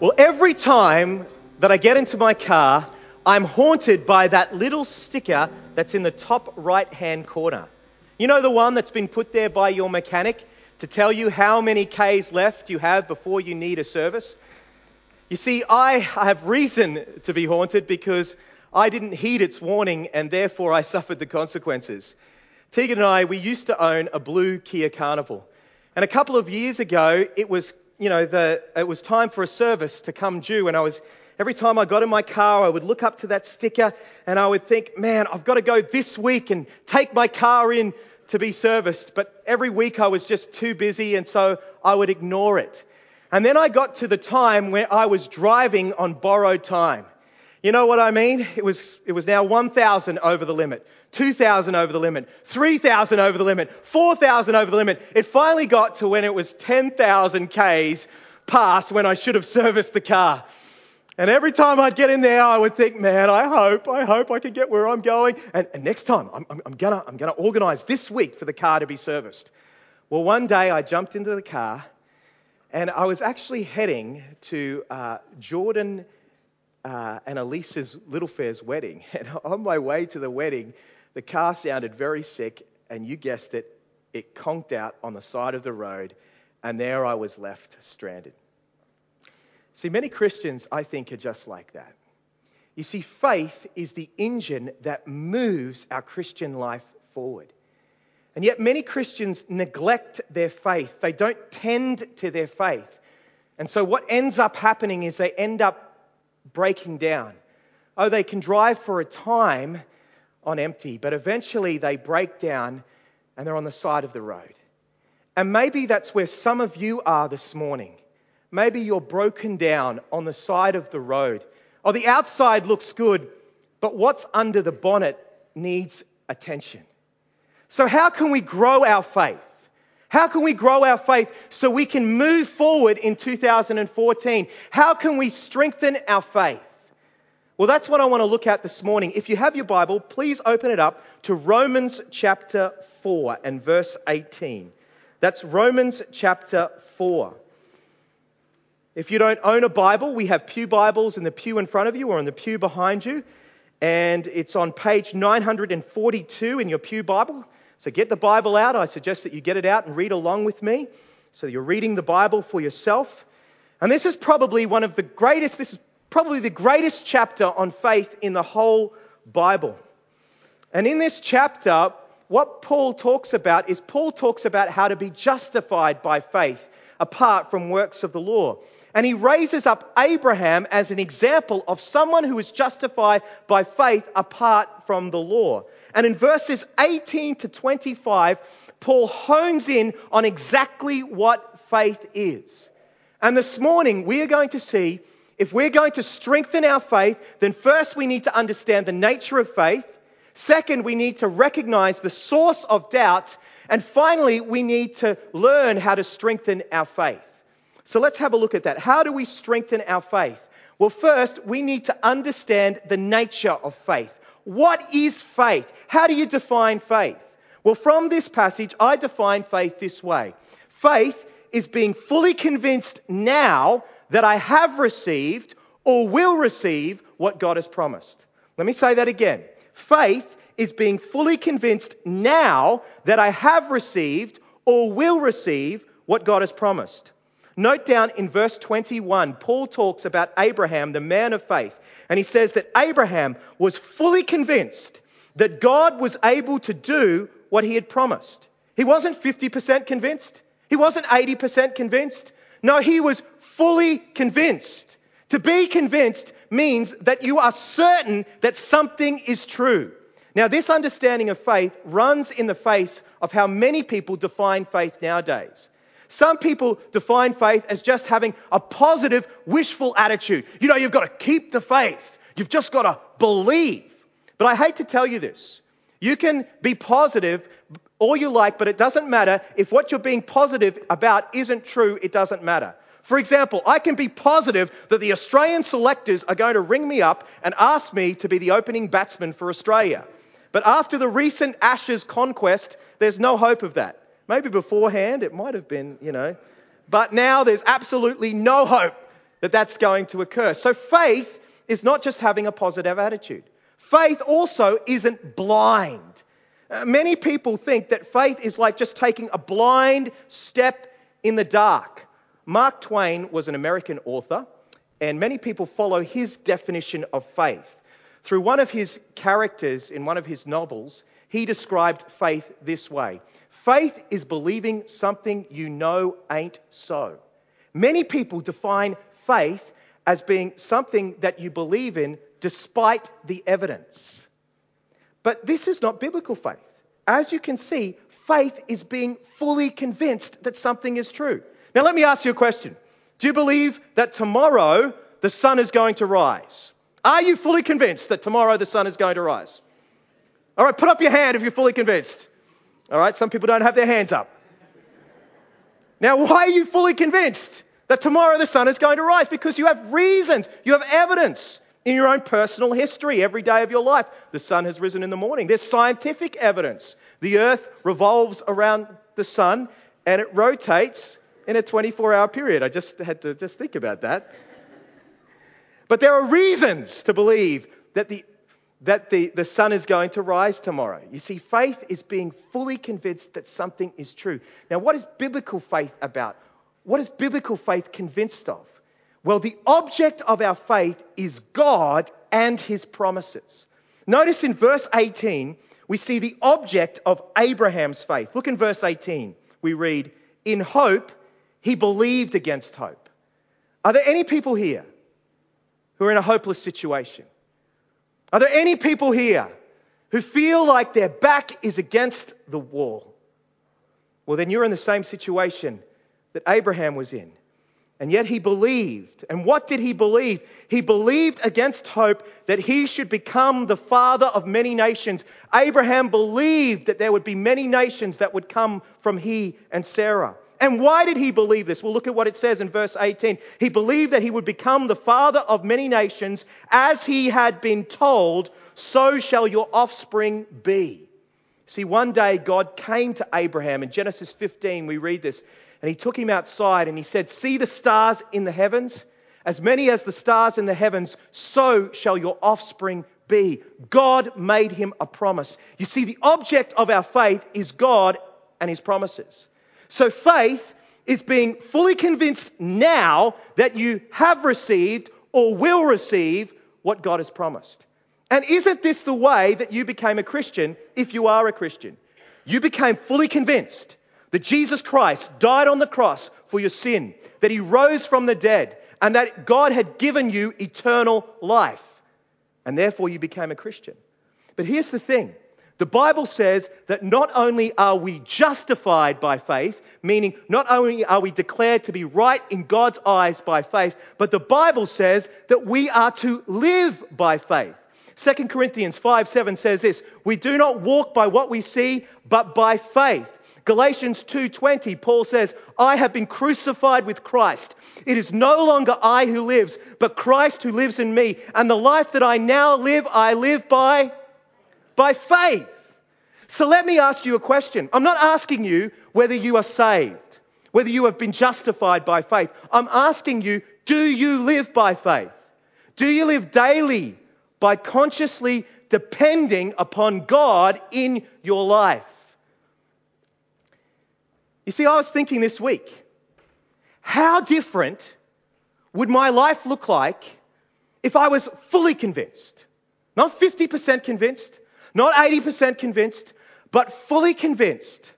Well, every time that I get into my car, I'm haunted by that little sticker that's in the top right hand corner. You know the one that's been put there by your mechanic to tell you how many Ks left you have before you need a service? You see, I have reason to be haunted because I didn't heed its warning and therefore I suffered the consequences. Tegan and I, we used to own a blue Kia Carnival. And a couple of years ago, it was, you know, the, it was time for a service to come due. And I was, every time I got in my car, I would look up to that sticker and I would think, man, I've got to go this week and take my car in to be serviced. But every week I was just too busy and so I would ignore it. And then I got to the time where I was driving on borrowed time. You know what I mean? It was, it was now 1,000 over the limit, 2,000 over the limit, 3,000 over the limit, 4,000 over the limit. It finally got to when it was 10,000 Ks past when I should have serviced the car. And every time I'd get in there, I would think, man, I hope, I hope I can get where I'm going. And, and next time, I'm, I'm, I'm to I'm gonna organize this week for the car to be serviced. Well, one day I jumped into the car and I was actually heading to uh, Jordan uh, and Elisa's Little Fair's wedding. And on my way to the wedding, the car sounded very sick, and you guessed it, it conked out on the side of the road, and there I was left stranded. See, many Christians, I think, are just like that. You see, faith is the engine that moves our Christian life forward. And yet, many Christians neglect their faith. They don't tend to their faith. And so, what ends up happening is they end up breaking down. Oh, they can drive for a time on empty, but eventually they break down and they're on the side of the road. And maybe that's where some of you are this morning. Maybe you're broken down on the side of the road. Oh, the outside looks good, but what's under the bonnet needs attention. So, how can we grow our faith? How can we grow our faith so we can move forward in 2014? How can we strengthen our faith? Well, that's what I want to look at this morning. If you have your Bible, please open it up to Romans chapter 4 and verse 18. That's Romans chapter 4. If you don't own a Bible, we have Pew Bibles in the pew in front of you or in the pew behind you. And it's on page 942 in your Pew Bible. So get the Bible out. I suggest that you get it out and read along with me. So you're reading the Bible for yourself. And this is probably one of the greatest, this is probably the greatest chapter on faith in the whole Bible. And in this chapter, what Paul talks about is Paul talks about how to be justified by faith apart from works of the law. And he raises up Abraham as an example of someone who is justified by faith apart from the law. And in verses 18 to 25, Paul hones in on exactly what faith is. And this morning, we are going to see if we're going to strengthen our faith, then first we need to understand the nature of faith. Second, we need to recognize the source of doubt. And finally, we need to learn how to strengthen our faith. So let's have a look at that. How do we strengthen our faith? Well, first, we need to understand the nature of faith. What is faith? How do you define faith? Well, from this passage, I define faith this way faith is being fully convinced now that I have received or will receive what God has promised. Let me say that again. Faith is being fully convinced now that I have received or will receive what God has promised. Note down in verse 21, Paul talks about Abraham, the man of faith. And he says that Abraham was fully convinced that God was able to do what he had promised. He wasn't 50% convinced. He wasn't 80% convinced. No, he was fully convinced. To be convinced means that you are certain that something is true. Now, this understanding of faith runs in the face of how many people define faith nowadays. Some people define faith as just having a positive, wishful attitude. You know, you've got to keep the faith. You've just got to believe. But I hate to tell you this. You can be positive all you like, but it doesn't matter. If what you're being positive about isn't true, it doesn't matter. For example, I can be positive that the Australian selectors are going to ring me up and ask me to be the opening batsman for Australia. But after the recent Ashes conquest, there's no hope of that. Maybe beforehand it might have been, you know. But now there's absolutely no hope that that's going to occur. So faith is not just having a positive attitude. Faith also isn't blind. Uh, many people think that faith is like just taking a blind step in the dark. Mark Twain was an American author, and many people follow his definition of faith. Through one of his characters in one of his novels, he described faith this way Faith is believing something you know ain't so. Many people define faith as being something that you believe in despite the evidence. But this is not biblical faith. As you can see, faith is being fully convinced that something is true. Now, let me ask you a question Do you believe that tomorrow the sun is going to rise? Are you fully convinced that tomorrow the sun is going to rise? All right, put up your hand if you're fully convinced. All right, some people don't have their hands up. Now, why are you fully convinced that tomorrow the sun is going to rise? Because you have reasons, you have evidence in your own personal history every day of your life. The sun has risen in the morning. There's scientific evidence. The earth revolves around the sun and it rotates in a 24 hour period. I just had to just think about that. But there are reasons to believe that the that the, the sun is going to rise tomorrow. You see, faith is being fully convinced that something is true. Now, what is biblical faith about? What is biblical faith convinced of? Well, the object of our faith is God and his promises. Notice in verse 18, we see the object of Abraham's faith. Look in verse 18. We read, In hope, he believed against hope. Are there any people here who are in a hopeless situation? Are there any people here who feel like their back is against the wall? Well, then you're in the same situation that Abraham was in. And yet he believed. And what did he believe? He believed against hope that he should become the father of many nations. Abraham believed that there would be many nations that would come from he and Sarah. And why did he believe this? Well, look at what it says in verse 18. He believed that he would become the father of many nations, as he had been told, so shall your offspring be. See, one day God came to Abraham in Genesis 15, we read this, and he took him outside and he said, See the stars in the heavens? As many as the stars in the heavens, so shall your offspring be. God made him a promise. You see, the object of our faith is God and his promises. So faith is being fully convinced now that you have received or will receive what God has promised. And isn't this the way that you became a Christian if you are a Christian? You became fully convinced that Jesus Christ died on the cross for your sin, that he rose from the dead, and that God had given you eternal life. And therefore you became a Christian. But here's the thing the Bible says that not only are we justified by faith, meaning not only are we declared to be right in God's eyes by faith, but the Bible says that we are to live by faith. 2 Corinthians 5 7 says this We do not walk by what we see, but by faith. Galatians 2:20 Paul says, "I have been crucified with Christ. It is no longer I who lives, but Christ who lives in me, and the life that I now live, I live by by faith. So let me ask you a question. I'm not asking you whether you are saved, whether you have been justified by faith. I'm asking you, do you live by faith? Do you live daily by consciously depending upon God in your life? You see, I was thinking this week, how different would my life look like if I was fully convinced? Not 50% convinced, not 80% convinced, but fully convinced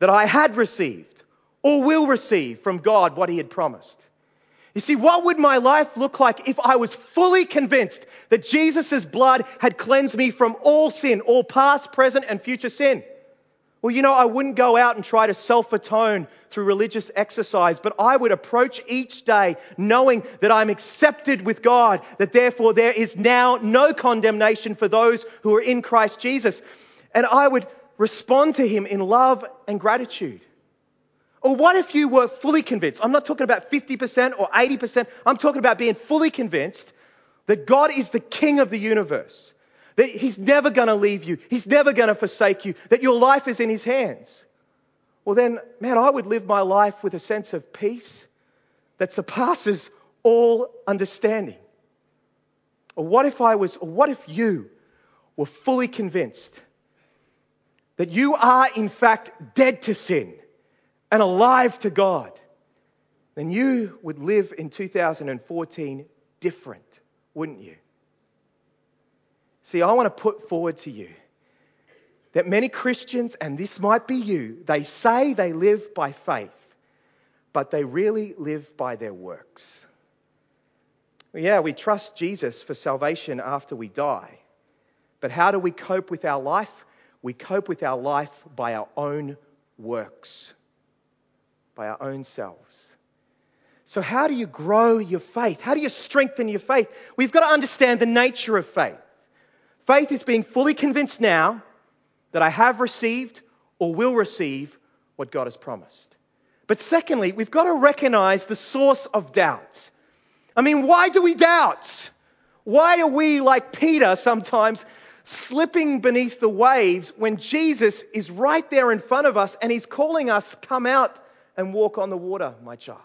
that I had received or will receive from God what He had promised. You see, what would my life look like if I was fully convinced that Jesus' blood had cleansed me from all sin, all past, present, and future sin? Well, you know, I wouldn't go out and try to self atone through religious exercise, but I would approach each day knowing that I'm accepted with God, that therefore there is now no condemnation for those who are in Christ Jesus. And I would respond to Him in love and gratitude. Or what if you were fully convinced? I'm not talking about 50% or 80%, I'm talking about being fully convinced that God is the King of the universe that He's never going to leave you, He's never going to forsake you, that your life is in His hands. Well, then, man, I would live my life with a sense of peace that surpasses all understanding? Or what if I was, or what if you were fully convinced that you are in fact dead to sin and alive to God? Then you would live in 2014 different, wouldn't you? See, I want to put forward to you that many Christians, and this might be you, they say they live by faith, but they really live by their works. Yeah, we trust Jesus for salvation after we die. But how do we cope with our life? We cope with our life by our own works, by our own selves. So, how do you grow your faith? How do you strengthen your faith? We've got to understand the nature of faith. Faith is being fully convinced now that I have received or will receive what God has promised. But secondly, we've got to recognize the source of doubts. I mean, why do we doubt? Why are we, like Peter, sometimes slipping beneath the waves when Jesus is right there in front of us and he's calling us, Come out and walk on the water, my child?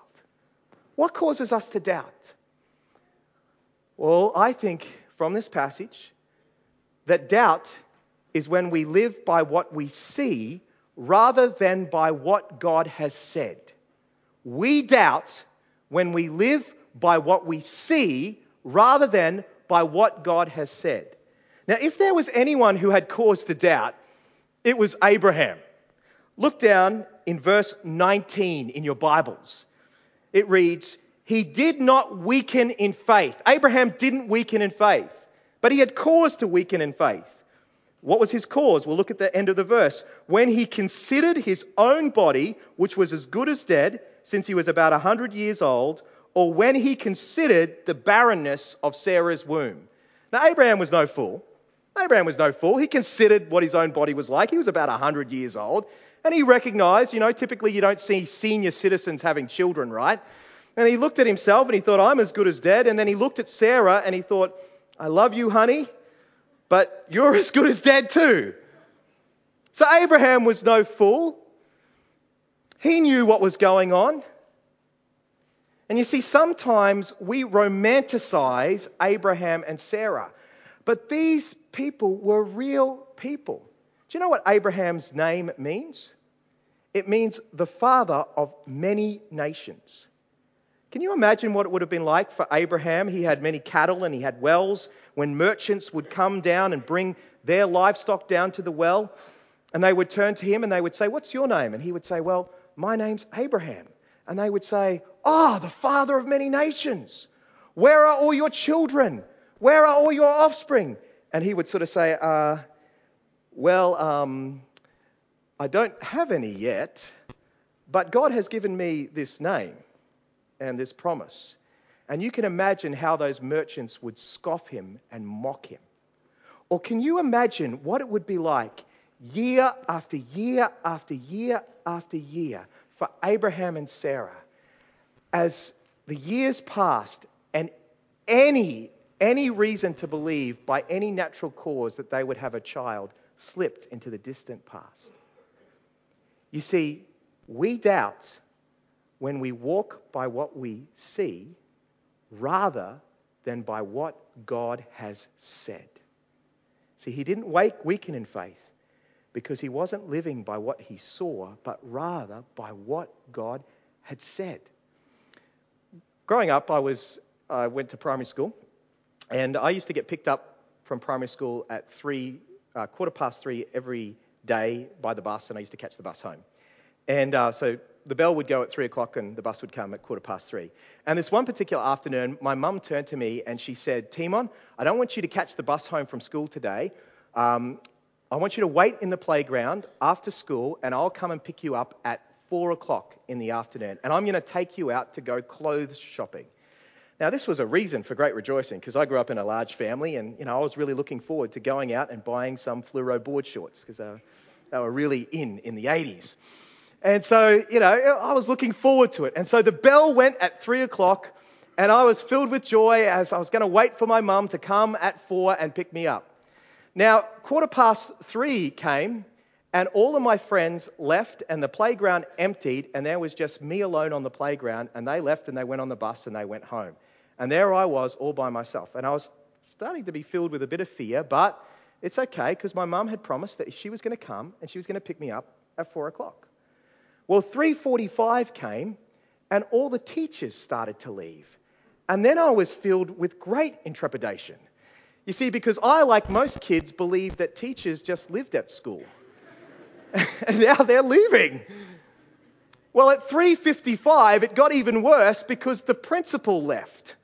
What causes us to doubt? Well, I think from this passage that doubt is when we live by what we see rather than by what God has said. We doubt when we live by what we see rather than by what God has said. Now, if there was anyone who had cause to doubt, it was Abraham. Look down in verse 19 in your Bibles. It reads, He did not weaken in faith. Abraham didn't weaken in faith, but he had cause to weaken in faith. What was his cause? We'll look at the end of the verse. When he considered his own body, which was as good as dead, since he was about a 100 years old, or when he considered the barrenness of Sarah's womb. Now, Abraham was no fool. Abraham was no fool. He considered what his own body was like. He was about 100 years old. And he recognized, you know, typically you don't see senior citizens having children, right? And he looked at himself and he thought, I'm as good as dead. And then he looked at Sarah and he thought, I love you, honey, but you're as good as dead too. So Abraham was no fool. He knew what was going on. And you see, sometimes we romanticize Abraham and Sarah, but these people were real people. Do you know what Abraham's name means? It means the father of many nations. Can you imagine what it would have been like for Abraham? He had many cattle and he had wells. When merchants would come down and bring their livestock down to the well, and they would turn to him and they would say, What's your name? And he would say, Well, my name's Abraham. And they would say, Ah, oh, the father of many nations. Where are all your children? Where are all your offspring? And he would sort of say, uh, Well, um, I don't have any yet, but God has given me this name and this promise. And you can imagine how those merchants would scoff him and mock him. Or can you imagine what it would be like year after year after year after year for Abraham and Sarah as the years passed and any, any reason to believe by any natural cause that they would have a child slipped into the distant past. You see, we doubt when we walk by what we see rather than by what God has said. See, he didn't wake, weaken in faith because he wasn't living by what he saw, but rather by what God had said. Growing up, I, was, I went to primary school, and I used to get picked up from primary school at three, uh, quarter past three every day by the bus, and I used to catch the bus home. And uh, so the bell would go at three o'clock and the bus would come at quarter past three. And this one particular afternoon, my mum turned to me and she said, Timon, I don't want you to catch the bus home from school today. Um, I want you to wait in the playground after school, and I'll come and pick you up at four o'clock in the afternoon. And I'm going to take you out to go clothes shopping. Now, this was a reason for great rejoicing because I grew up in a large family, and you know, I was really looking forward to going out and buying some fluoro board shorts because they, they were really in in the 80s. And so, you know, I was looking forward to it. And so the bell went at three o'clock, and I was filled with joy as I was going to wait for my mum to come at four and pick me up. Now, quarter past three came, and all of my friends left, and the playground emptied, and there was just me alone on the playground. And they left and they went on the bus and they went home. And there I was all by myself. And I was starting to be filled with a bit of fear, but it's okay because my mum had promised that she was going to come and she was going to pick me up at four o'clock. Well, 3:45 came, and all the teachers started to leave. And then I was filled with great intrepidation. You see, because I, like most kids, believed that teachers just lived at school. and now they're leaving. Well, at 3:55 it got even worse because the principal left.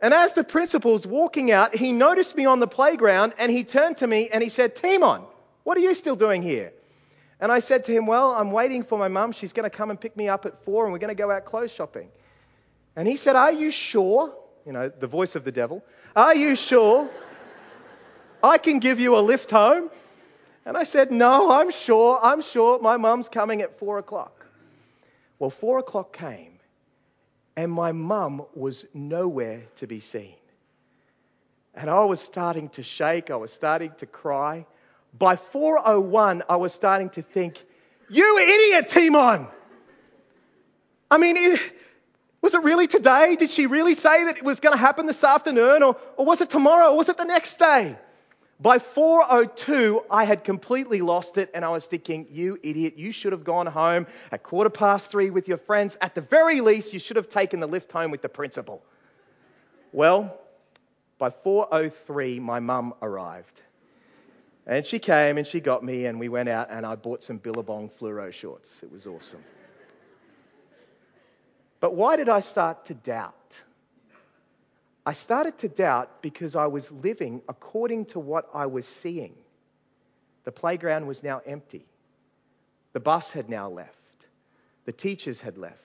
And as the principal was walking out, he noticed me on the playground and he turned to me and he said, Timon, what are you still doing here? And I said to him, Well, I'm waiting for my mum. She's going to come and pick me up at four and we're going to go out clothes shopping. And he said, Are you sure? You know, the voice of the devil. Are you sure? I can give you a lift home. And I said, No, I'm sure. I'm sure my mum's coming at four o'clock. Well, four o'clock came and my mum was nowhere to be seen. And I was starting to shake, I was starting to cry. By 4:01, I was starting to think, "You idiot, Timon!" I mean, was it really today? Did she really say that it was going to happen this afternoon, or, or was it tomorrow, or was it the next day? By 4:02, I had completely lost it, and I was thinking, "You idiot! You should have gone home at quarter past three with your friends. At the very least, you should have taken the lift home with the principal." Well, by 4:03, my mum arrived, and she came and she got me, and we went out, and I bought some Billabong fluoro shorts. It was awesome. But why did I start to doubt? I started to doubt because I was living according to what I was seeing. The playground was now empty. The bus had now left. The teachers had left.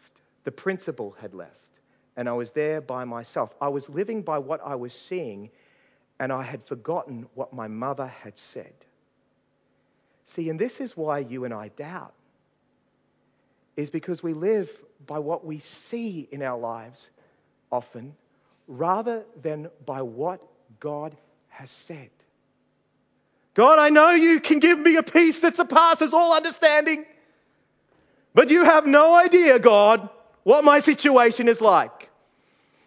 The principal had left. And I was there by myself. I was living by what I was seeing, and I had forgotten what my mother had said. See, and this is why you and I doubt, is because we live by what we see in our lives often rather than by what God has said. God, I know you can give me a peace that surpasses all understanding, but you have no idea, God, what my situation is like.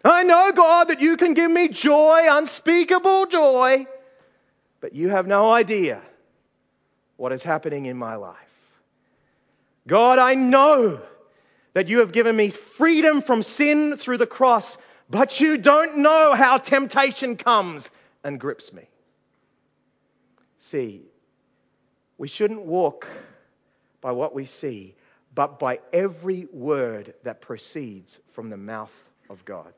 I know, God, that you can give me joy, unspeakable joy, but you have no idea what is happening in my life. God, I know that you have given me freedom from sin through the cross, but you don't know how temptation comes and grips me. See, we shouldn't walk by what we see, but by every word that proceeds from the mouth of God.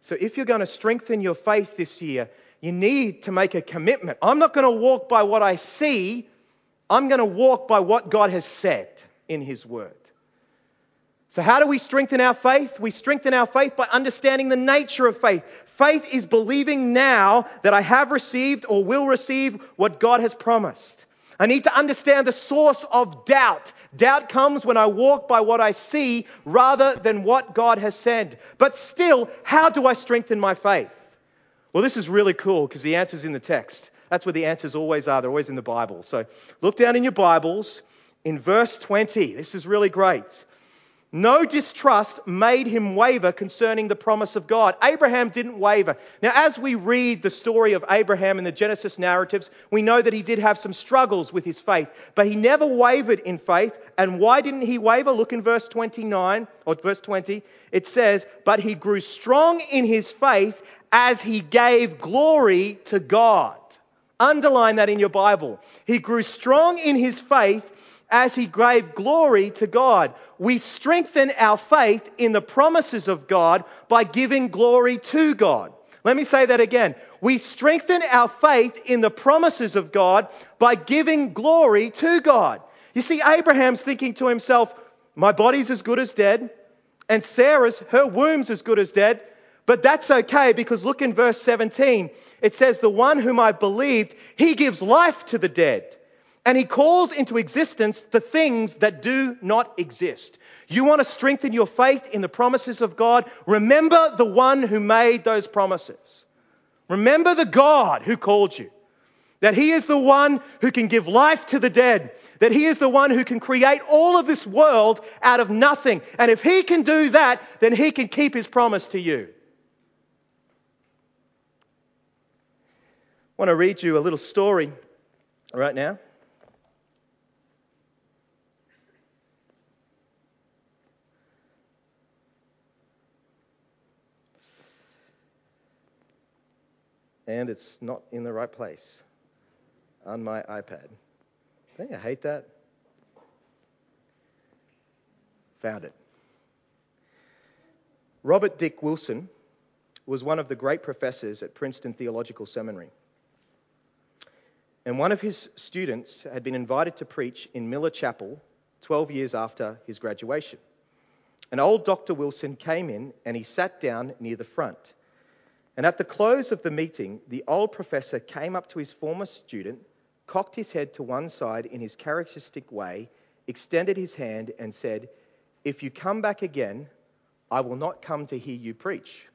So if you're going to strengthen your faith this year, you need to make a commitment. I'm not going to walk by what I see, I'm going to walk by what God has said in His Word. So, how do we strengthen our faith? We strengthen our faith by understanding the nature of faith. Faith is believing now that I have received or will receive what God has promised. I need to understand the source of doubt. Doubt comes when I walk by what I see rather than what God has said. But still, how do I strengthen my faith? Well, this is really cool because the answer's in the text. That's where the answers always are. They're always in the Bible. So look down in your Bibles in verse 20. This is really great. No distrust made him waver concerning the promise of God. Abraham didn't waver. Now, as we read the story of Abraham in the Genesis narratives, we know that he did have some struggles with his faith, but he never wavered in faith. And why didn't he waver? Look in verse 29 or verse 20. It says, But he grew strong in his faith as he gave glory to God. Underline that in your Bible. He grew strong in his faith as he gave glory to God. We strengthen our faith in the promises of God by giving glory to God. Let me say that again. We strengthen our faith in the promises of God by giving glory to God. You see, Abraham's thinking to himself, My body's as good as dead, and Sarah's, her womb's as good as dead. But that's okay because look in verse 17. It says, The one whom I believed, he gives life to the dead and he calls into existence the things that do not exist. You want to strengthen your faith in the promises of God? Remember the one who made those promises. Remember the God who called you. That he is the one who can give life to the dead. That he is the one who can create all of this world out of nothing. And if he can do that, then he can keep his promise to you. I want to read you a little story right now. And it's not in the right place on my iPad. Don't you hate that? Found it. Robert Dick Wilson was one of the great professors at Princeton Theological Seminary. And one of his students had been invited to preach in Miller Chapel 12 years after his graduation. And old Dr. Wilson came in and he sat down near the front. And at the close of the meeting, the old professor came up to his former student, cocked his head to one side in his characteristic way, extended his hand, and said, If you come back again, I will not come to hear you preach.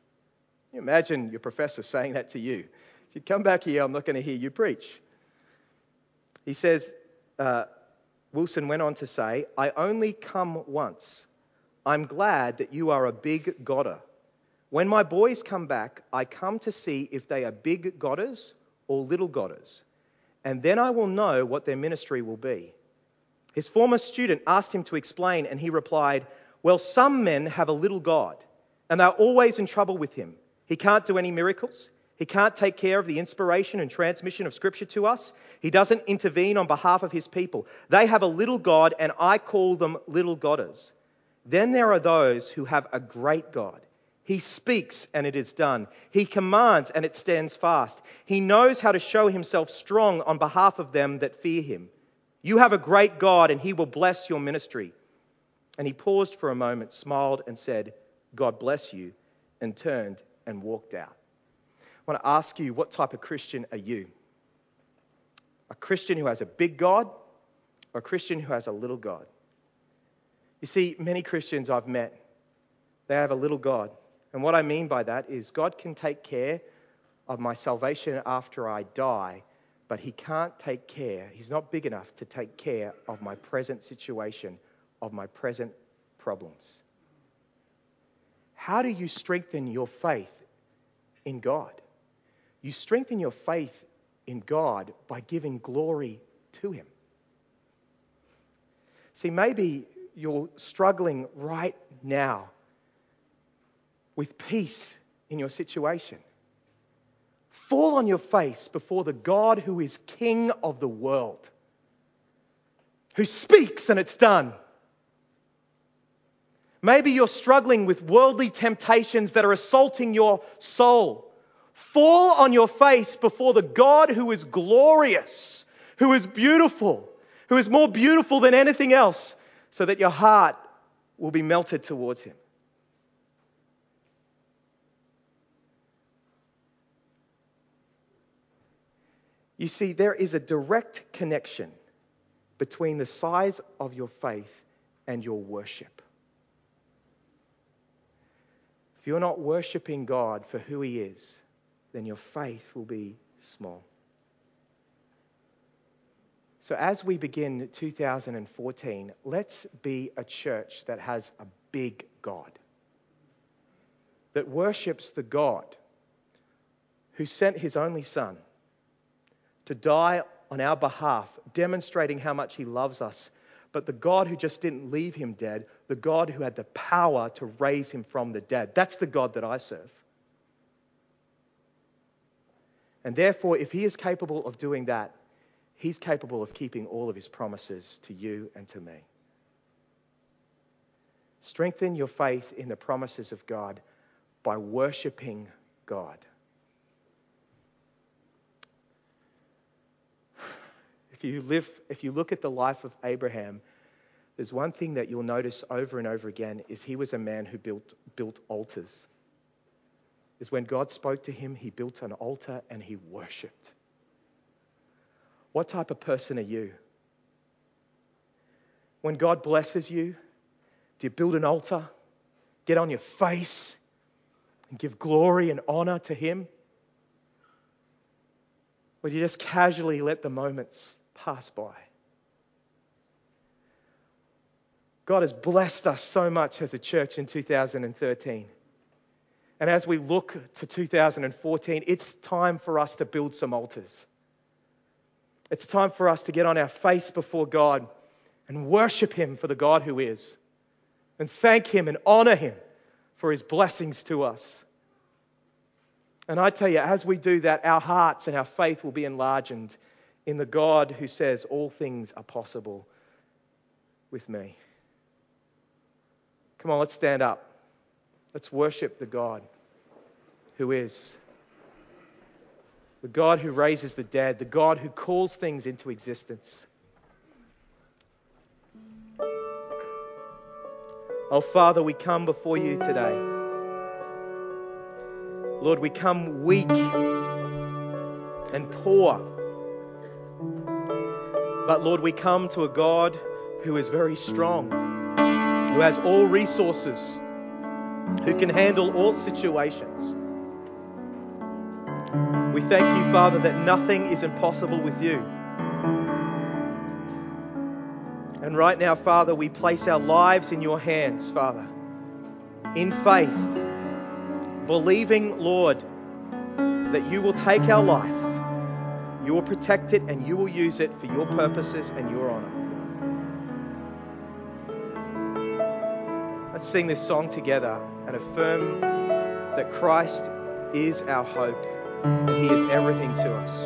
You imagine your professor saying that to you. If you come back here, I'm not going to hear you preach. He says, uh, Wilson went on to say, I only come once. I'm glad that you are a big Godder. When my boys come back, I come to see if they are big Godders or little Godders, and then I will know what their ministry will be. His former student asked him to explain, and he replied, Well, some men have a little God, and they're always in trouble with him. He can't do any miracles. He can't take care of the inspiration and transmission of Scripture to us. He doesn't intervene on behalf of his people. They have a little God, and I call them little Godders. Then there are those who have a great God. He speaks and it is done. He commands and it stands fast. He knows how to show himself strong on behalf of them that fear him. You have a great God and he will bless your ministry. And he paused for a moment, smiled, and said, God bless you, and turned and walked out. I want to ask you, what type of Christian are you? A Christian who has a big God or a Christian who has a little God? You see, many Christians I've met, they have a little God. And what I mean by that is God can take care of my salvation after I die, but He can't take care, He's not big enough to take care of my present situation, of my present problems. How do you strengthen your faith in God? You strengthen your faith in God by giving glory to Him. See, maybe you're struggling right now with peace in your situation. Fall on your face before the God who is King of the world, who speaks and it's done. Maybe you're struggling with worldly temptations that are assaulting your soul. Fall on your face before the God who is glorious, who is beautiful, who is more beautiful than anything else, so that your heart will be melted towards him. You see, there is a direct connection between the size of your faith and your worship. If you're not worshiping God for who He is, then your faith will be small. So, as we begin 2014, let's be a church that has a big God, that worships the God who sent His only Son to die on our behalf, demonstrating how much He loves us. But the God who just didn't leave him dead, the God who had the power to raise him from the dead. That's the God that I serve. And therefore, if He is capable of doing that, He's capable of keeping all of His promises to you and to me. Strengthen your faith in the promises of God by worshiping God. You live, if you look at the life of Abraham, there's one thing that you'll notice over and over again is he was a man who built, built altars. Is when God spoke to him, he built an altar and he worshipped. What type of person are you? When God blesses you, do you build an altar, get on your face, and give glory and honor to Him? Or do you just casually let the moments pass by. God has blessed us so much as a church in 2013. And as we look to 2014, it's time for us to build some altars. It's time for us to get on our face before God and worship Him for the God who is, and thank Him and honor Him for His blessings to us. And I tell you, as we do that, our hearts and our faith will be enlarged in the God who says, All things are possible with me. Come on, let's stand up. Let's worship the God who is. The God who raises the dead, the God who calls things into existence. Oh, Father, we come before you today. Lord, we come weak and poor. But Lord, we come to a God who is very strong, who has all resources, who can handle all situations. We thank you, Father, that nothing is impossible with you. And right now, Father, we place our lives in your hands, Father, in faith, believing, Lord, that you will take our life, you will protect it, and you will use it for your purposes and your honor. Let's sing this song together and affirm that Christ is our hope and He is everything to us.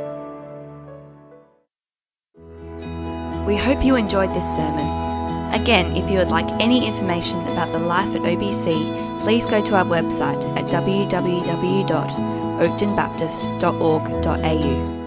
We hope you enjoyed this sermon. Again, if you would like any information about the life at OBC, please go to our website at www.oaktonbaptist.org.au.